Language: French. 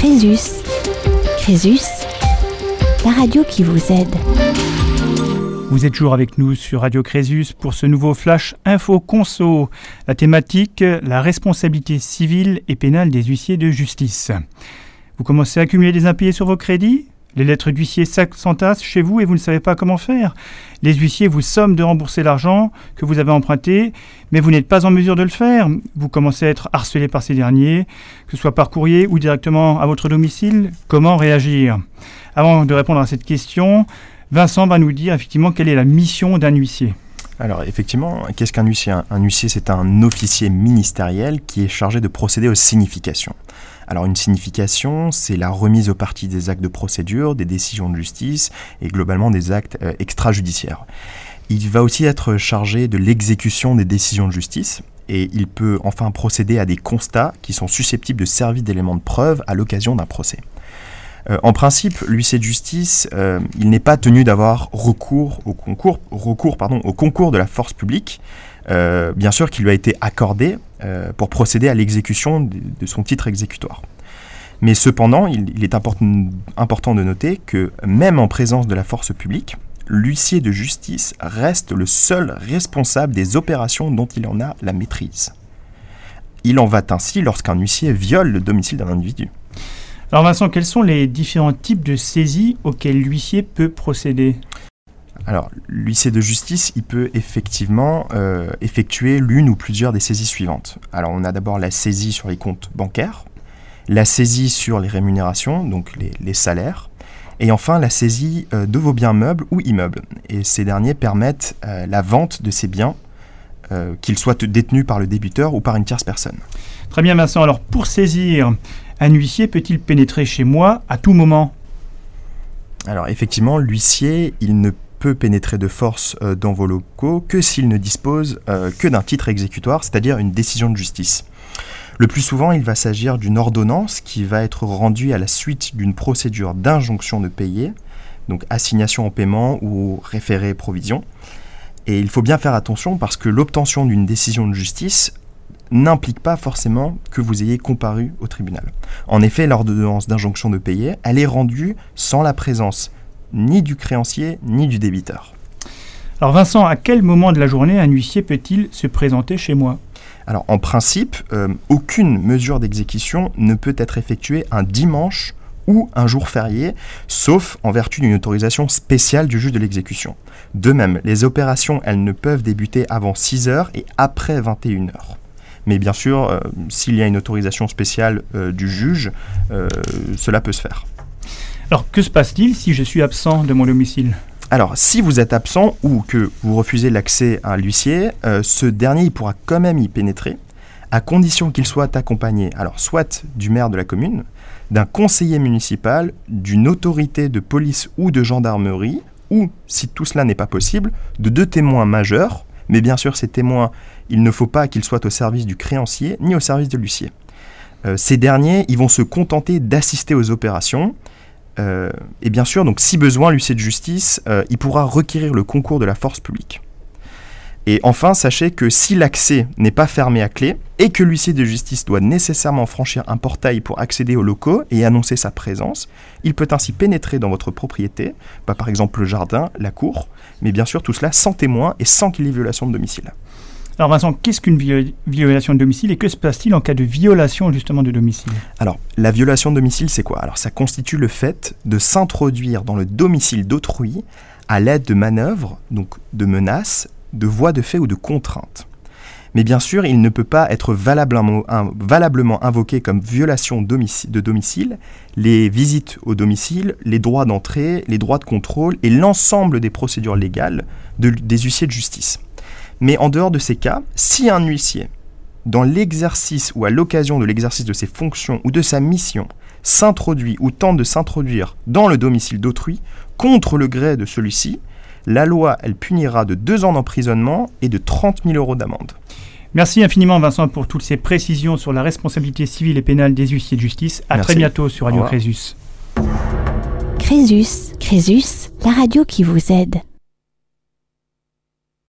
Crésus. Crésus, la radio qui vous aide. Vous êtes toujours avec nous sur Radio Crésus pour ce nouveau Flash Info Conso. La thématique, la responsabilité civile et pénale des huissiers de justice. Vous commencez à accumuler des impayés sur vos crédits? Les lettres d'huissier s'entassent chez vous et vous ne savez pas comment faire. Les huissiers vous somment de rembourser l'argent que vous avez emprunté, mais vous n'êtes pas en mesure de le faire. Vous commencez à être harcelé par ces derniers, que ce soit par courrier ou directement à votre domicile. Comment réagir? Avant de répondre à cette question, Vincent va nous dire effectivement quelle est la mission d'un huissier. Alors effectivement, qu'est-ce qu'un huissier? Un huissier, c'est un officier ministériel qui est chargé de procéder aux significations. Alors une signification, c'est la remise au parti des actes de procédure, des décisions de justice et globalement des actes euh, extrajudiciaires. Il va aussi être chargé de l'exécution des décisions de justice et il peut enfin procéder à des constats qui sont susceptibles de servir d'éléments de preuve à l'occasion d'un procès. Euh, en principe, l'huissier de justice, euh, n'est pas tenu d'avoir recours au concours, de la force publique, euh, bien sûr qui lui a été accordé pour procéder à l'exécution de, son titre exécutoire. Mais cependant, il, est important, de noter que même en présence de la force publique, l'huissier de justice reste le seul responsable des opérations dont il en a la maîtrise. Il en va ainsi lorsqu'un huissier viole le domicile d'un individu. Alors Vincent, quels sont les différents types de saisies auxquelles l'huissier peut procéder? Alors, l'huissier de justice, il peut effectivement euh, effectuer l'une ou plusieurs des saisies suivantes. Alors, on a d'abord la saisie sur les comptes bancaires, la saisie sur les rémunérations, donc les, salaires, et enfin la saisie euh, de vos biens meubles ou immeubles. Et ces derniers permettent euh, la vente de ces biens, qu'ils soient détenus par le débiteur ou par une tierce personne. Très bien, Vincent. Alors, pour saisir, un huissier peut-il pénétrer chez moi à tout moment? Alors effectivement, l'huissier, il ne peut pénétrer de force euh, dans vos locaux que s'il ne dispose euh, que d'un titre exécutoire, c'est-à-dire une décision de justice. Le plus souvent, il va s'agir d'une ordonnance qui va être rendue à la suite d'une procédure d'injonction de payer, donc assignation en paiement ou référé provision. Et il faut bien faire attention parce que l'obtention d'une décision de justice n'implique pas forcément que vous ayez comparu au tribunal. En effet, l'ordonnance d'injonction de payer, elle est rendue sans la présence ni du créancier ni du débiteur. Alors Vincent, à quel moment de la journée un huissier peut-il se présenter chez moi? Alors en principe, euh, aucune mesure d'exécution ne peut être effectuée un dimanche ou un jour férié, sauf en vertu d'une autorisation spéciale du juge de l'exécution. De même, les opérations, elles ne peuvent débuter avant 6 heures et après 21 heures. Mais bien sûr, euh, s'il y a une autorisation spéciale euh, du juge, cela peut se faire. Alors que se passe-t-il si je suis absent de mon domicile? Alors, si vous êtes absent ou que vous refusez l'accès à l'huissier, euh, ce dernier il pourra quand même y pénétrer, à condition qu'il soit accompagné, alors soit du maire de la commune, d'un conseiller municipal, d'une autorité de police ou de gendarmerie, ou, si tout cela n'est pas possible, de deux témoins majeurs, mais bien sûr ces témoins, il ne faut pas qu'ils soient au service du créancier ni au service de l'huissier. Euh, ces derniers, ils vont se contenter d'assister aux opérations, euh, et bien sûr, donc si besoin, l'huissier de justice, euh, il pourra requérir le concours de la force publique. Et enfin, sachez que si l'accès n'est pas fermé à clé et que l'huissier de justice doit nécessairement franchir un portail pour accéder aux locaux et annoncer sa présence, il peut ainsi pénétrer dans votre propriété, bah, par exemple le jardin, la cour, mais bien sûr tout cela sans témoin et sans qu'il y ait violation de domicile. Alors Vincent, qu'est-ce qu'une violation de domicile et que se passe-t-il en cas de violation justement de domicile? Alors, la violation de domicile, c'est quoi? Alors, ça constitue le fait de s'introduire dans le domicile d'autrui à l'aide de manœuvres, donc de menaces, de voies de fait ou de contraintes. Mais bien sûr, il ne peut pas être valablement, valablement invoqué comme violation de domicile les visites au domicile, les droits d'entrée, les droits de contrôle et l'ensemble des procédures légales des huissiers de justice. Mais en dehors de ces cas, si un huissier, dans l'exercice ou à l'occasion de l'exercice de ses fonctions ou de sa mission, s'introduit ou tente de s'introduire dans le domicile d'autrui contre le gré de celui-ci, la loi, elle punira de deux ans d'emprisonnement et de 30 000 euros d'amende. Merci infiniment Vincent pour toutes ces précisions sur la responsabilité civile et pénale des huissiers de justice. À très bientôt sur Radio Crésus. Crésus, Crésus, la radio qui vous aide.